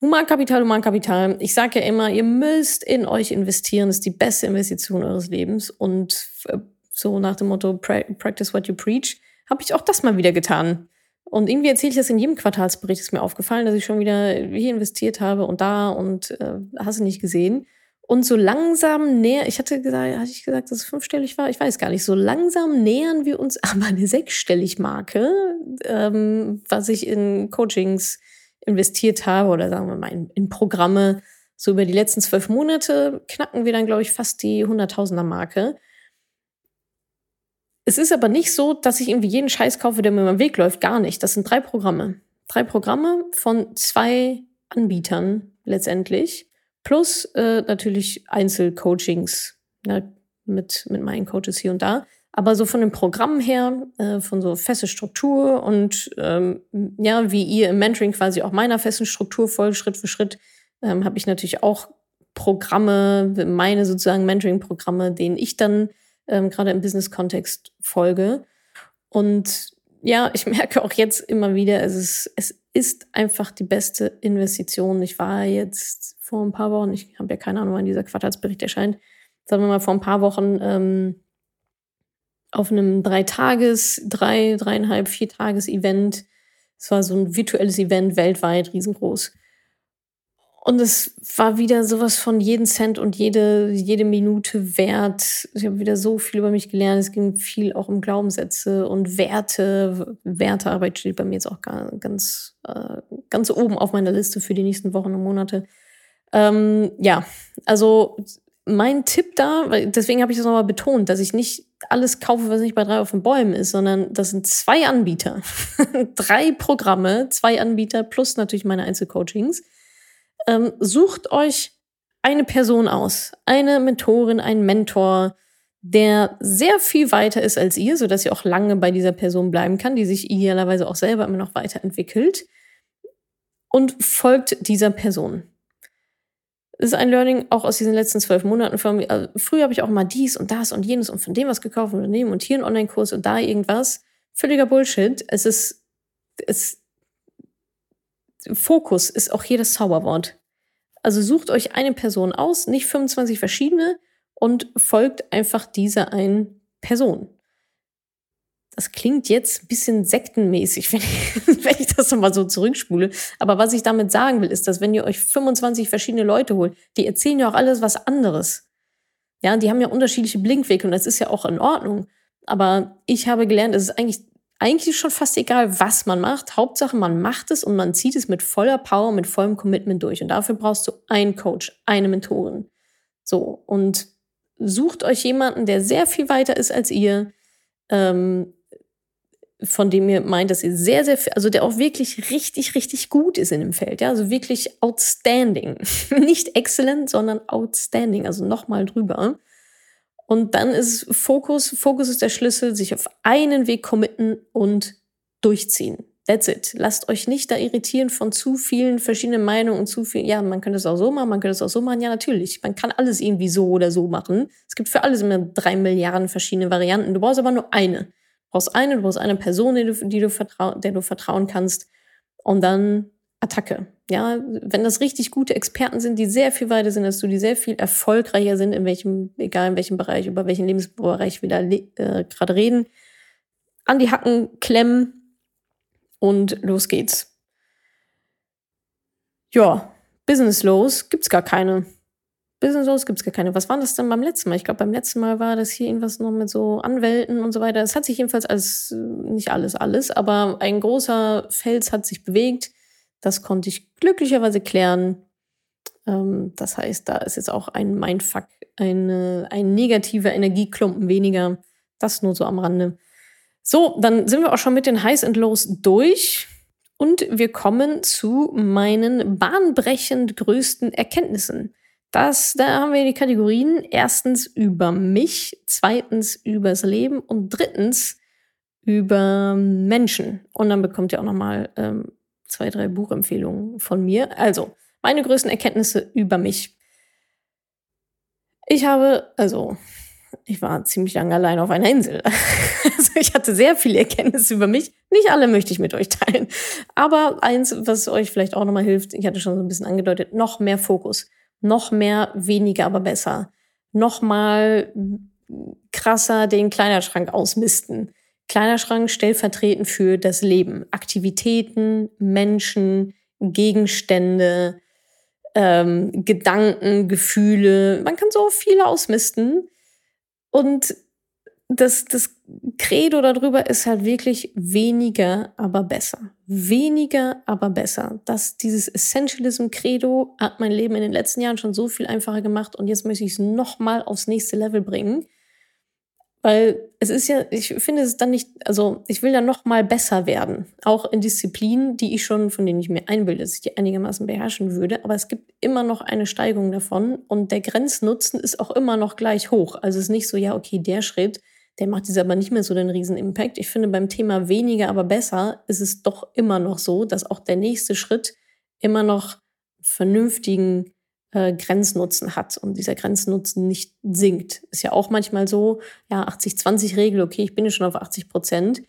Humankapital, Humankapital. Ich sage ja immer, ihr müsst in euch investieren. Das ist die beste Investition eures Lebens. Und äh, so nach dem Motto, practice what you preach, habe ich auch das mal wieder getan. Und irgendwie erzähle ich das in jedem Quartalsbericht, ist mir aufgefallen, dass ich schon wieder hier investiert habe und da und äh, hast du nicht gesehen. Und so langsam näher, ich hatte gesagt, hatte ich gesagt, dass es fünfstellig war? Ich weiß gar nicht. So langsam nähern wir uns aber eine sechsstellig Marke, ähm, was ich in Coachings investiert habe oder sagen wir mal in, in Programme, so über die letzten zwölf Monate knacken wir dann, glaube ich, fast die Hunderttausender Marke. Es ist aber nicht so, dass ich irgendwie jeden Scheiß kaufe, der mir über den Weg läuft. Gar nicht. Das sind drei Programme. Drei Programme von zwei Anbietern letztendlich. Plus äh, natürlich Einzelcoachings ne, mit, mit meinen Coaches hier und da. Aber so von den Programmen her, äh, von so feste Struktur und ähm, ja, wie ihr im Mentoring quasi auch meiner festen Struktur folgt, Schritt für Schritt, ähm, habe ich natürlich auch Programme, meine sozusagen Mentoring-Programme, denen ich dann ähm, gerade im Business-Kontext folge. Und ja, ich merke auch jetzt immer wieder, es ist, es ist einfach die beste Investition. Ich war jetzt vor ein paar Wochen, ich habe ja keine Ahnung, wann dieser Quartalsbericht erscheint, sagen wir mal vor ein paar Wochen ähm, auf einem drei Tages, drei, dreieinhalb, vier Tages Event. Es war so ein virtuelles Event weltweit, riesengroß. Und es war wieder sowas von jeden Cent und jede, jede Minute wert. Ich habe wieder so viel über mich gelernt. Es ging viel auch um Glaubenssätze und Werte. Wertearbeit steht bei mir jetzt auch ganz, äh, ganz oben auf meiner Liste für die nächsten Wochen und Monate. Ähm, ja, also mein Tipp da, deswegen habe ich das nochmal betont, dass ich nicht alles kaufe, was nicht bei drei auf den Bäumen ist, sondern das sind zwei Anbieter. Drei Programme, zwei Anbieter plus natürlich meine Einzelcoachings. Ähm, sucht euch eine Person aus, eine Mentorin, ein Mentor, der sehr viel weiter ist als ihr, sodass ihr auch lange bei dieser Person bleiben kann, die sich idealerweise auch selber immer noch weiterentwickelt. Und folgt dieser Person Das ist ein Learning auch aus diesen letzten zwölf Monaten. Also früher habe ich auch mal dies und das und jenes und von dem was gekauft und dem und hier einen Online-Kurs und da irgendwas. Völliger Bullshit. Es ist, es, Fokus ist auch hier das Zauberwort. Also sucht euch eine Person aus, nicht 25 verschiedene und folgt einfach dieser einen Person. Das klingt jetzt ein bisschen sektenmäßig, wenn ich, wenn ich das nochmal so zurückspule. Aber was ich damit sagen will, ist, dass wenn ihr euch 25 verschiedene Leute holt, die erzählen ja auch alles was anderes. Ja, die haben ja unterschiedliche Blinkwege und das ist ja auch in Ordnung. Aber ich habe gelernt, es ist eigentlich eigentlich schon fast egal, was man macht. Hauptsache, man macht es und man zieht es mit voller Power, mit vollem Commitment durch. Und dafür brauchst du einen Coach, eine Mentorin. So, und sucht euch jemanden, der sehr viel weiter ist als ihr, ähm, von dem ihr meint, dass ihr sehr, sehr, viel, also der auch wirklich richtig, richtig gut ist in dem Feld. Ja, also wirklich outstanding. Nicht excellent, sondern outstanding. Also nochmal drüber. Und dann ist Fokus, Fokus ist der Schlüssel, sich auf einen Weg committen und durchziehen. That's it. Lasst euch nicht da irritieren von zu vielen verschiedenen Meinungen und zu viel. Ja, man könnte es auch so machen, man könnte es auch so machen. Ja, natürlich. Man kann alles irgendwie so oder so machen. Es gibt für alles immer drei Milliarden verschiedene Varianten. Du brauchst aber nur eine. Du brauchst eine, du brauchst eine Person, die du, die du der du vertrauen kannst. Und dann Attacke. Ja, wenn das richtig gute Experten sind, die sehr viel weiter sind als du, die sehr viel erfolgreicher sind, in welchem, egal in welchem Bereich, über welchen Lebensbereich wir da äh, gerade reden, an die Hacken klemmen und los geht's. Ja, Business los gibt's gar keine. Business los gibt's gar keine. Was war das denn beim letzten Mal? Ich glaube, beim letzten Mal war das hier irgendwas noch mit so Anwälten und so weiter. Es hat sich jedenfalls als, nicht alles, alles, aber ein großer Fels hat sich bewegt das konnte ich glücklicherweise klären. Ähm, das heißt, da ist jetzt auch ein Mindfuck, eine, ein negativer Energieklumpen weniger. Das nur so am Rande. So, dann sind wir auch schon mit den Highs and Lows durch. Und wir kommen zu meinen bahnbrechend größten Erkenntnissen. Das, da haben wir die Kategorien. Erstens über mich, zweitens übers Leben und drittens über Menschen. Und dann bekommt ihr auch nochmal ähm, zwei, drei Buchempfehlungen von mir. Also, meine größten Erkenntnisse über mich. Ich habe, also, ich war ziemlich lange allein auf einer Insel. Also ich hatte sehr viele Erkenntnisse über mich. Nicht alle möchte ich mit euch teilen. Aber eins, was euch vielleicht auch nochmal hilft, ich hatte schon so ein bisschen angedeutet, noch mehr Fokus. Noch mehr, weniger, aber besser. Noch mal krasser den Kleiderschrank ausmisten. Kleiderschrank stellvertretend für das Leben. Aktivitäten, Menschen, Gegenstände, ähm, Gedanken, Gefühle. Man kann so viel ausmisten. Und das, das Credo darüber ist halt wirklich weniger, aber besser. Weniger, aber besser. Das, dieses Essentialism-Credo hat mein Leben in den letzten Jahren schon so viel einfacher gemacht und jetzt möchte ich es nochmal aufs nächste Level bringen. Weil es ist ja, ich finde es dann nicht, also ich will dann noch mal besser werden. Auch in Disziplinen, die ich schon, von denen ich mir einbilde, dass ich die einigermaßen beherrschen würde. Aber es gibt immer noch eine Steigung davon und der Grenznutzen ist auch immer noch gleich hoch. Also es ist nicht so, ja, okay, der Schritt, der macht jetzt aber nicht mehr so den riesen Impact. Ich finde beim Thema weniger, aber besser ist es doch immer noch so, dass auch der nächste Schritt immer noch vernünftigen äh, Grenznutzen hat und dieser Grenznutzen nicht sinkt. Ist ja auch manchmal so, ja, 80-20-Regel, okay, ich bin ja schon auf 80 Prozent.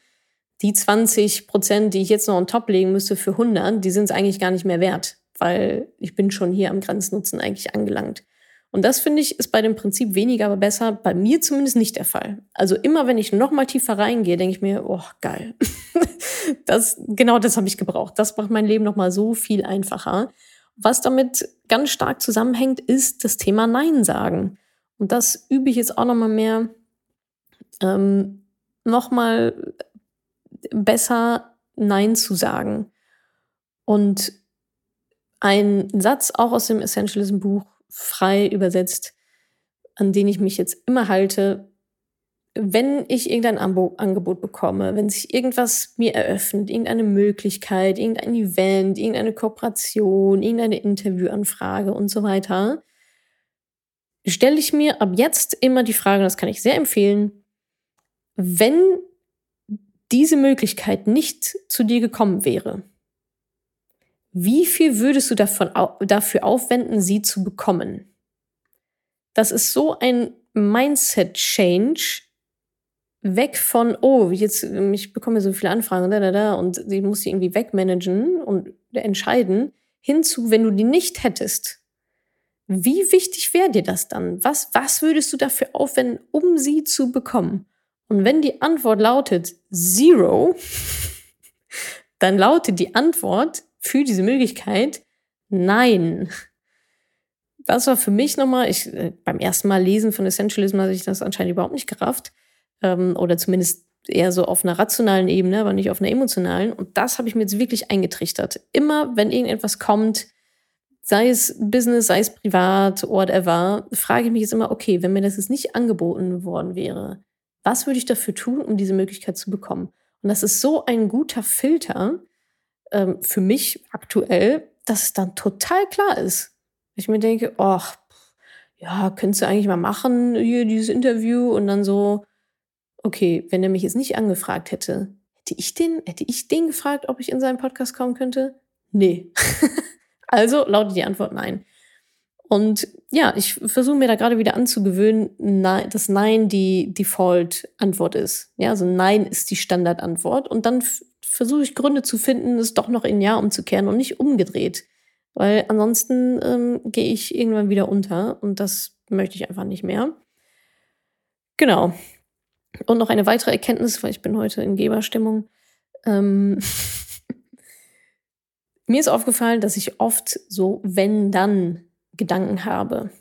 Die 20 Prozent, die ich jetzt noch on top legen müsste für 100, die sind es eigentlich gar nicht mehr wert, weil ich bin schon hier am Grenznutzen eigentlich angelangt. Und das finde ich ist bei dem Prinzip weniger, aber besser, bei mir zumindest nicht der Fall. Also immer wenn ich noch mal tiefer reingehe, denke ich mir, oh, geil. das, genau das habe ich gebraucht. Das macht mein Leben noch mal so viel einfacher. Was damit ganz stark zusammenhängt, ist das Thema Nein sagen. Und das übe ich jetzt auch noch mal mehr, ähm, noch mal besser Nein zu sagen. Und ein Satz auch aus dem Essentialism Buch frei übersetzt, an den ich mich jetzt immer halte, wenn ich irgendein Angebot bekomme, wenn sich irgendwas mir eröffnet, irgendeine Möglichkeit, irgendein Event, irgendeine Kooperation, irgendeine Interviewanfrage und so weiter, stelle ich mir ab jetzt immer die Frage, das kann ich sehr empfehlen, wenn diese Möglichkeit nicht zu dir gekommen wäre, wie viel würdest du davon, dafür aufwenden, sie zu bekommen? Das ist so ein Mindset-Change, weg von, oh, jetzt, ich bekomme so viele Anfragen, da, da, da, und die muss die irgendwie wegmanagen und entscheiden, hinzu, wenn du die nicht hättest, wie wichtig wäre dir das dann? Was, was würdest du dafür aufwenden, um sie zu bekommen? Und wenn die Antwort lautet Zero, dann lautet die Antwort für diese Möglichkeit Nein. Das war für mich nochmal, ich, äh, beim ersten Mal lesen von Essentialism habe ich das anscheinend überhaupt nicht gerafft. Ähm, oder zumindest eher so auf einer rationalen Ebene, aber nicht auf einer emotionalen. Und das habe ich mir jetzt wirklich eingetrichtert. Immer, wenn irgendetwas kommt, sei es Business, sei es privat, whatever, frage ich mich jetzt immer, okay, wenn mir das jetzt nicht angeboten worden wäre, was würde ich dafür tun, um diese Möglichkeit zu bekommen? Und das ist so ein guter Filter ähm, für mich aktuell, dass es dann total klar ist. Ich mir denke, ach, ja, könntest du eigentlich mal machen, hier dieses Interview und dann so, okay, wenn er mich jetzt nicht angefragt hätte, hätte ich den, hätte ich den gefragt, ob ich in seinen Podcast kommen könnte? Nee. also lautet die Antwort nein. Und ja, ich versuche mir da gerade wieder anzugewöhnen, dass Nein die Default-Antwort ist. Ja, also Nein ist die Standardantwort. Und dann versuche ich Gründe zu finden, es doch noch in Ja umzukehren und nicht umgedreht. Weil ansonsten ähm, gehe ich irgendwann wieder unter und das möchte ich einfach nicht mehr. Genau. Und noch eine weitere Erkenntnis, weil ich bin heute in Geberstimmung. Ähm Mir ist aufgefallen, dass ich oft so wenn dann Gedanken habe.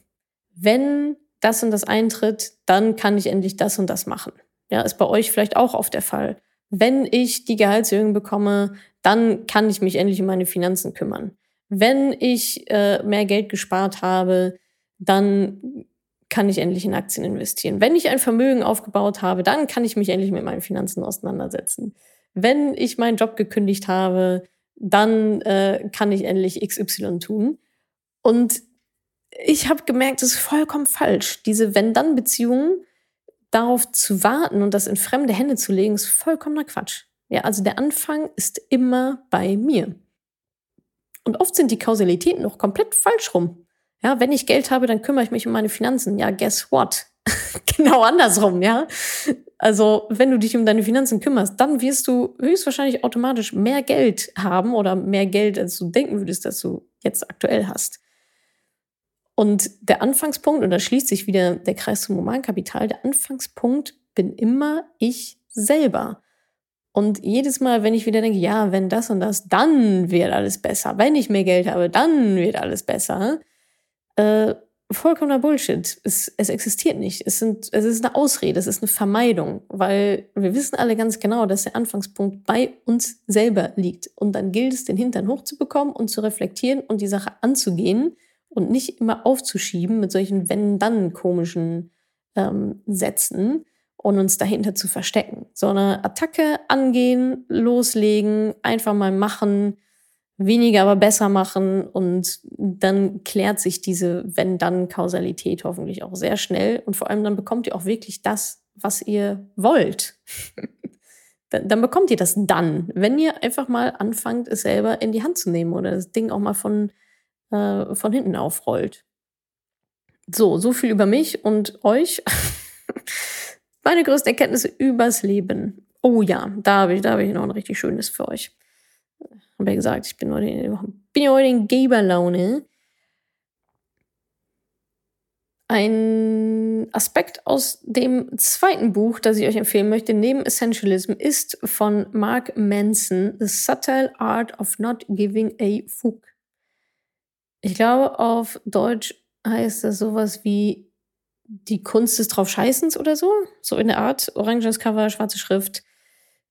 Wenn das und das eintritt, dann kann ich endlich das und das machen. Ja, ist bei euch vielleicht auch oft der Fall. Wenn ich die Gehaltserhöhung bekomme, dann kann ich mich endlich um meine Finanzen kümmern. Wenn ich äh, mehr Geld gespart habe, dann kann ich endlich in Aktien investieren. Wenn ich ein Vermögen aufgebaut habe, dann kann ich mich endlich mit meinen Finanzen auseinandersetzen. Wenn ich meinen Job gekündigt habe, dann äh, kann ich endlich XY tun. Und ich habe gemerkt, das ist vollkommen falsch. Diese Wenn-Dann-Beziehungen, darauf zu warten und das in fremde Hände zu legen, ist vollkommener Quatsch. Ja, also der Anfang ist immer bei mir. Und oft sind die Kausalitäten noch komplett falsch rum. Ja, wenn ich Geld habe, dann kümmere ich mich um meine Finanzen. Ja, guess what? genau andersrum, ja. Also, wenn du dich um deine Finanzen kümmerst, dann wirst du höchstwahrscheinlich automatisch mehr Geld haben oder mehr Geld, als du denken würdest, dass du jetzt aktuell hast. Und der Anfangspunkt, und da schließt sich wieder der Kreis zum Humankapital, der Anfangspunkt bin immer ich selber. Und jedes Mal, wenn ich wieder denke, ja, wenn das und das, dann wird alles besser. Wenn ich mehr Geld habe, dann wird alles besser. Äh, vollkommener Bullshit. Es, es existiert nicht. Es, sind, es ist eine Ausrede, es ist eine Vermeidung, weil wir wissen alle ganz genau, dass der Anfangspunkt bei uns selber liegt. Und dann gilt es, den Hintern hochzubekommen und zu reflektieren und die Sache anzugehen und nicht immer aufzuschieben mit solchen wenn-dann komischen ähm, Sätzen und uns dahinter zu verstecken, sondern Attacke angehen, loslegen, einfach mal machen, weniger aber besser machen und dann klärt sich diese wenn-dann-Kausalität hoffentlich auch sehr schnell und vor allem dann bekommt ihr auch wirklich das, was ihr wollt. dann bekommt ihr das dann, wenn ihr einfach mal anfangt, es selber in die Hand zu nehmen oder das Ding auch mal von äh, von hinten aufrollt. So, so viel über mich und euch. Meine größten Erkenntnisse übers Leben. Oh ja, da habe ich, da hab ich noch ein richtig schönes für euch. Habe ja gesagt, ich bin heute, bin heute in Geberlaune. Ein Aspekt aus dem zweiten Buch, das ich euch empfehlen möchte, neben Essentialism, ist von Mark Manson, The Subtle Art of Not Giving a Fuck. Ich glaube, auf Deutsch heißt das sowas wie die Kunst des Draufscheißens oder so. So in der Art. Oranges Cover, schwarze Schrift.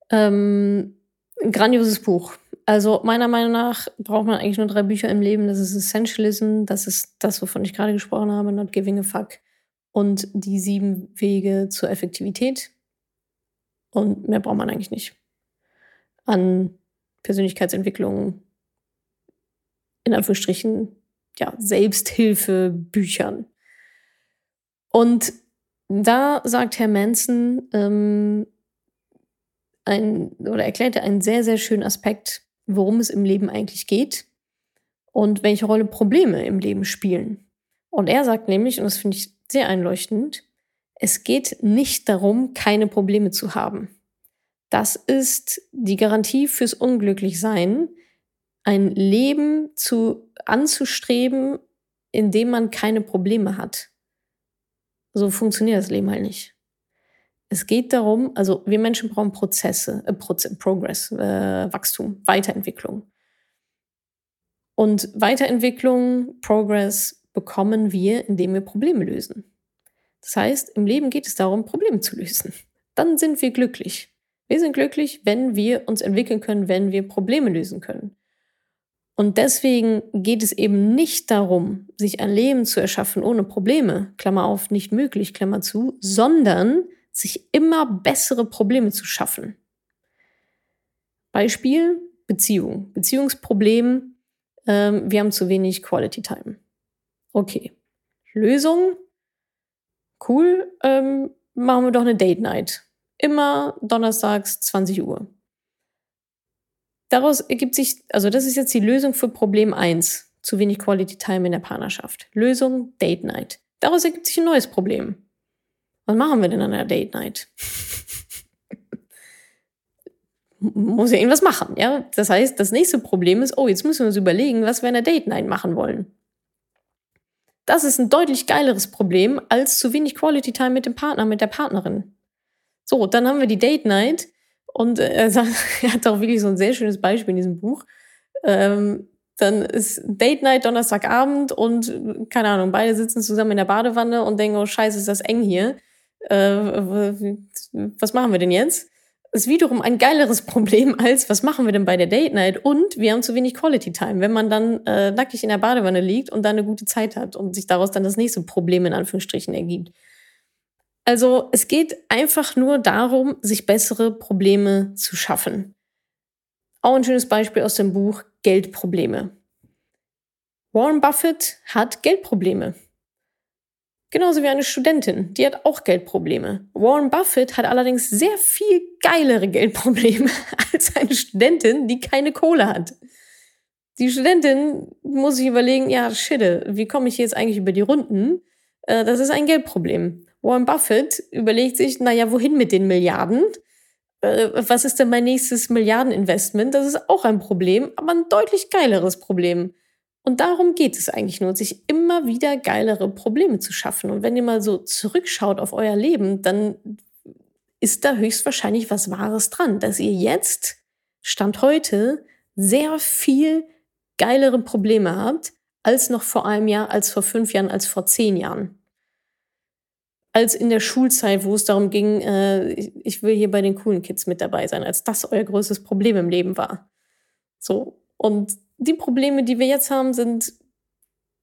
Ähm, ein grandioses Buch. Also meiner Meinung nach braucht man eigentlich nur drei Bücher im Leben. Das ist Essentialism, das ist das, wovon ich gerade gesprochen habe, Not Giving a Fuck. Und die sieben Wege zur Effektivität. Und mehr braucht man eigentlich nicht. An Persönlichkeitsentwicklung, in Anführungsstrichen, ja, Selbsthilfebüchern. Und da sagt Herr Manson ähm, ein, oder erklärte einen sehr, sehr schönen Aspekt, worum es im Leben eigentlich geht. und welche Rolle Probleme im Leben spielen. Und er sagt nämlich, und das finde ich sehr einleuchtend, es geht nicht darum, keine Probleme zu haben. Das ist die Garantie fürs Unglücklichsein, ein Leben zu anzustreben, in dem man keine Probleme hat. So funktioniert das Leben halt nicht. Es geht darum, also wir Menschen brauchen Prozesse, äh, Progress, äh, Wachstum, Weiterentwicklung. Und Weiterentwicklung, Progress bekommen wir, indem wir Probleme lösen. Das heißt, im Leben geht es darum, Probleme zu lösen. Dann sind wir glücklich. Wir sind glücklich, wenn wir uns entwickeln können, wenn wir Probleme lösen können. Und deswegen geht es eben nicht darum, sich ein Leben zu erschaffen ohne Probleme, Klammer auf, nicht möglich, Klammer zu, sondern sich immer bessere Probleme zu schaffen. Beispiel Beziehung. Beziehungsproblem, ähm, wir haben zu wenig Quality Time. Okay. Lösung, cool, ähm, machen wir doch eine Date Night. Immer donnerstags 20 Uhr. Daraus ergibt sich, also das ist jetzt die Lösung für Problem 1, zu wenig Quality Time in der Partnerschaft. Lösung Date Night. Daraus ergibt sich ein neues Problem. Was machen wir denn an der Date Night? Muss ja irgendwas machen, ja? Das heißt, das nächste Problem ist, oh, jetzt müssen wir uns überlegen, was wir an der Date Night machen wollen. Das ist ein deutlich geileres Problem als zu wenig Quality Time mit dem Partner, mit der Partnerin. So, dann haben wir die Date Night und äh, er, er hat auch wirklich so ein sehr schönes Beispiel in diesem Buch. Ähm, dann ist Date Night Donnerstagabend und keine Ahnung, beide sitzen zusammen in der Badewanne und denken, oh scheiße, ist das eng hier. Äh, was machen wir denn jetzt? Ist wiederum ein geileres Problem als, was machen wir denn bei der Date Night? Und wir haben zu wenig Quality Time, wenn man dann äh, nackig in der Badewanne liegt und dann eine gute Zeit hat und sich daraus dann das nächste Problem in Anführungsstrichen ergibt. Also es geht einfach nur darum, sich bessere Probleme zu schaffen. Auch ein schönes Beispiel aus dem Buch Geldprobleme. Warren Buffett hat Geldprobleme. Genauso wie eine Studentin, die hat auch Geldprobleme. Warren Buffett hat allerdings sehr viel geilere Geldprobleme als eine Studentin, die keine Kohle hat. Die Studentin muss sich überlegen, ja, shit, wie komme ich jetzt eigentlich über die Runden? Äh, das ist ein Geldproblem. Warren Buffett überlegt sich, naja, wohin mit den Milliarden? Äh, was ist denn mein nächstes Milliardeninvestment? Das ist auch ein Problem, aber ein deutlich geileres Problem. Und darum geht es eigentlich nur, sich immer wieder geilere Probleme zu schaffen. Und wenn ihr mal so zurückschaut auf euer Leben, dann ist da höchstwahrscheinlich was Wahres dran, dass ihr jetzt, Stand heute, sehr viel geilere Probleme habt, als noch vor einem Jahr, als vor fünf Jahren, als vor zehn Jahren als in der Schulzeit, wo es darum ging, äh, ich will hier bei den coolen Kids mit dabei sein, als das euer größtes Problem im Leben war. So. Und die Probleme, die wir jetzt haben, sind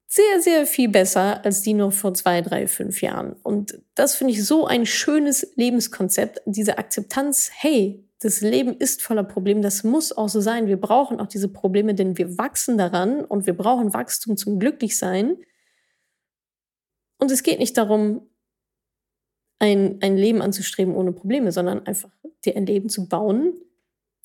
sehr, sehr viel besser als die noch vor zwei, drei, fünf Jahren. Und das finde ich so ein schönes Lebenskonzept, diese Akzeptanz, hey, das Leben ist voller Probleme, das muss auch so sein. Wir brauchen auch diese Probleme, denn wir wachsen daran und wir brauchen Wachstum zum Glücklichsein. Und es geht nicht darum, ein, ein Leben anzustreben ohne Probleme, sondern einfach dir ein Leben zu bauen,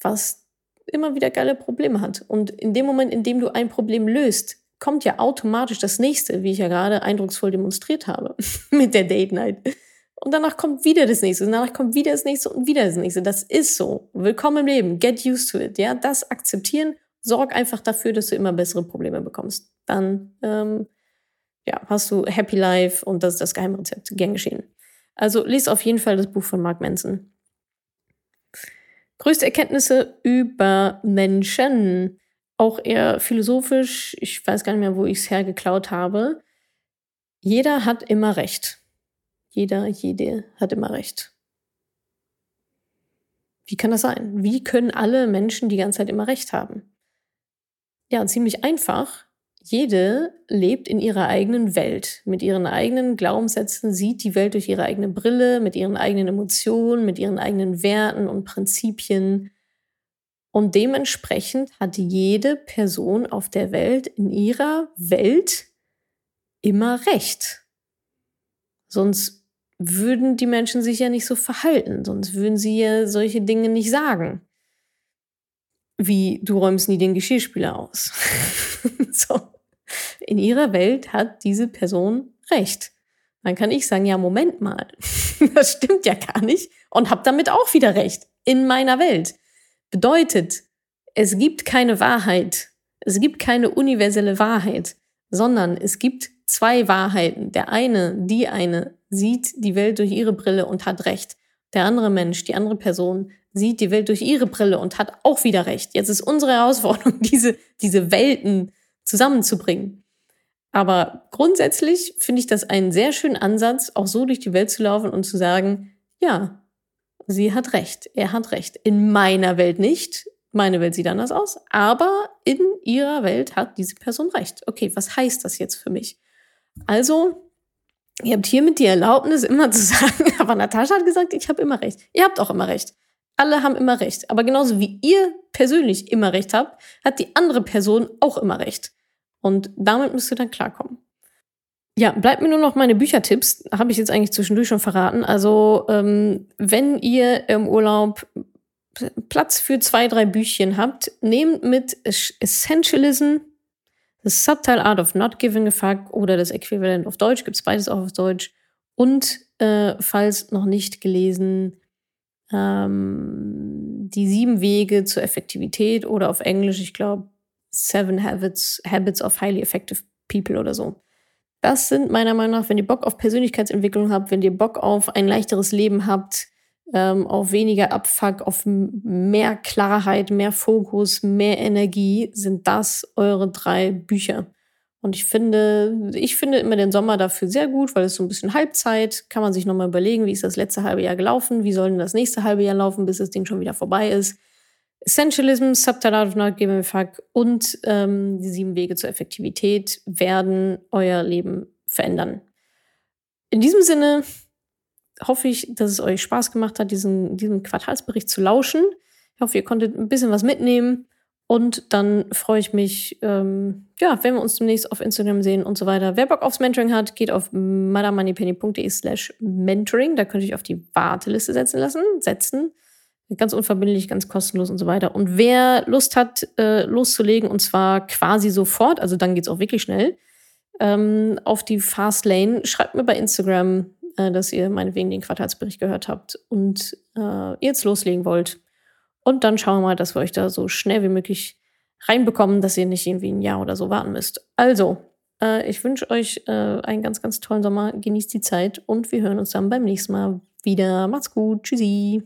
was immer wieder geile Probleme hat. Und in dem Moment, in dem du ein Problem löst, kommt ja automatisch das nächste, wie ich ja gerade eindrucksvoll demonstriert habe mit der Date Night. Und danach kommt wieder das nächste, und danach kommt wieder das nächste und wieder das nächste. Das ist so. Willkommen im Leben. Get used to it. Ja, das akzeptieren. Sorg einfach dafür, dass du immer bessere Probleme bekommst. Dann ähm, ja, hast du Happy Life und das ist das Geheimrezept. Gern geschehen. Also lies auf jeden Fall das Buch von Mark Manson. Größte Erkenntnisse über Menschen. Auch eher philosophisch. Ich weiß gar nicht mehr, wo ich es hergeklaut habe. Jeder hat immer Recht. Jeder, jede hat immer Recht. Wie kann das sein? Wie können alle Menschen die ganze Zeit immer Recht haben? Ja, ziemlich einfach, jede lebt in ihrer eigenen Welt, mit ihren eigenen Glaubenssätzen, sieht die Welt durch ihre eigene Brille, mit ihren eigenen Emotionen, mit ihren eigenen Werten und Prinzipien. Und dementsprechend hat jede Person auf der Welt in ihrer Welt immer recht. Sonst würden die Menschen sich ja nicht so verhalten, sonst würden sie ja solche Dinge nicht sagen. wie du räumst nie den Geschirrspüler aus. so. In ihrer Welt hat diese Person recht. Dann kann ich sagen, ja, Moment mal, das stimmt ja gar nicht und hab damit auch wieder recht. In meiner Welt. Bedeutet, es gibt keine Wahrheit. Es gibt keine universelle Wahrheit, sondern es gibt zwei Wahrheiten. Der eine, die eine, sieht die Welt durch ihre Brille und hat recht. Der andere Mensch, die andere Person, sieht die Welt durch ihre Brille und hat auch wieder recht. Jetzt ist unsere Herausforderung, diese, diese Welten zusammenzubringen. Aber grundsätzlich finde ich das einen sehr schönen Ansatz, auch so durch die Welt zu laufen und zu sagen, ja, sie hat recht, er hat recht. In meiner Welt nicht. Meine Welt sieht anders aus, aber in ihrer Welt hat diese Person recht. Okay, was heißt das jetzt für mich? Also, ihr habt hiermit die Erlaubnis, immer zu sagen, aber Natascha hat gesagt, ich habe immer recht. Ihr habt auch immer recht. Alle haben immer recht. Aber genauso wie ihr persönlich immer recht habt, hat die andere Person auch immer recht. Und damit müsst ihr dann klarkommen. Ja, bleibt mir nur noch meine Büchertipps. Habe ich jetzt eigentlich zwischendurch schon verraten. Also, ähm, wenn ihr im Urlaub Platz für zwei, drei Büchchen habt, nehmt mit Essentialism, The Subtle Art of Not Giving a Fuck oder das Äquivalent auf Deutsch, gibt es beides auch auf Deutsch. Und äh, falls noch nicht gelesen, ähm, die sieben Wege zur Effektivität oder auf Englisch, ich glaube, Seven Habits, Habits of Highly Effective People oder so. Das sind meiner Meinung nach, wenn ihr Bock auf Persönlichkeitsentwicklung habt, wenn ihr Bock auf ein leichteres Leben habt, ähm, auf weniger Abfuck, auf mehr Klarheit, mehr Fokus, mehr Energie, sind das eure drei Bücher. Und ich finde, ich finde immer den Sommer dafür sehr gut, weil es so ein bisschen Halbzeit, kann man sich nochmal überlegen, wie ist das letzte halbe Jahr gelaufen, wie soll denn das nächste halbe Jahr laufen, bis das Ding schon wieder vorbei ist. Essentialism, Subtitle of Not Giving a Fuck und ähm, die sieben Wege zur Effektivität werden euer Leben verändern. In diesem Sinne hoffe ich, dass es euch Spaß gemacht hat, diesen, diesem Quartalsbericht zu lauschen. Ich hoffe, ihr konntet ein bisschen was mitnehmen. Und dann freue ich mich, ähm, ja, wenn wir uns demnächst auf Instagram sehen und so weiter. Wer Bock aufs Mentoring hat, geht auf madamoneypenny.de slash mentoring. Da könnt ihr euch auf die Warteliste setzen lassen, setzen. Ganz unverbindlich, ganz kostenlos und so weiter. Und wer Lust hat, äh, loszulegen, und zwar quasi sofort, also dann geht's auch wirklich schnell, ähm, auf die Fast Lane, schreibt mir bei Instagram, äh, dass ihr meinetwegen den Quartalsbericht gehört habt und äh, jetzt loslegen wollt. Und dann schauen wir mal, dass wir euch da so schnell wie möglich reinbekommen, dass ihr nicht irgendwie ein Jahr oder so warten müsst. Also, äh, ich wünsche euch äh, einen ganz, ganz tollen Sommer. Genießt die Zeit und wir hören uns dann beim nächsten Mal wieder. Macht's gut. Tschüssi.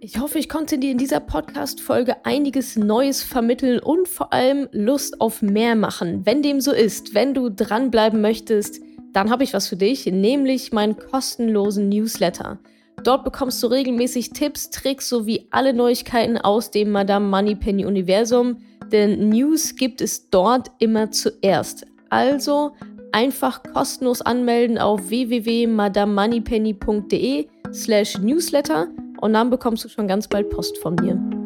Ich hoffe, ich konnte dir in dieser Podcast-Folge einiges Neues vermitteln und vor allem Lust auf mehr machen. Wenn dem so ist, wenn du dranbleiben möchtest, dann habe ich was für dich, nämlich meinen kostenlosen Newsletter. Dort bekommst du regelmäßig Tipps, Tricks sowie alle Neuigkeiten aus dem Madame Moneypenny Universum, denn News gibt es dort immer zuerst. Also einfach kostenlos anmelden auf www.madamemoneypenny.de slash newsletter und dann bekommst du schon ganz bald Post von mir.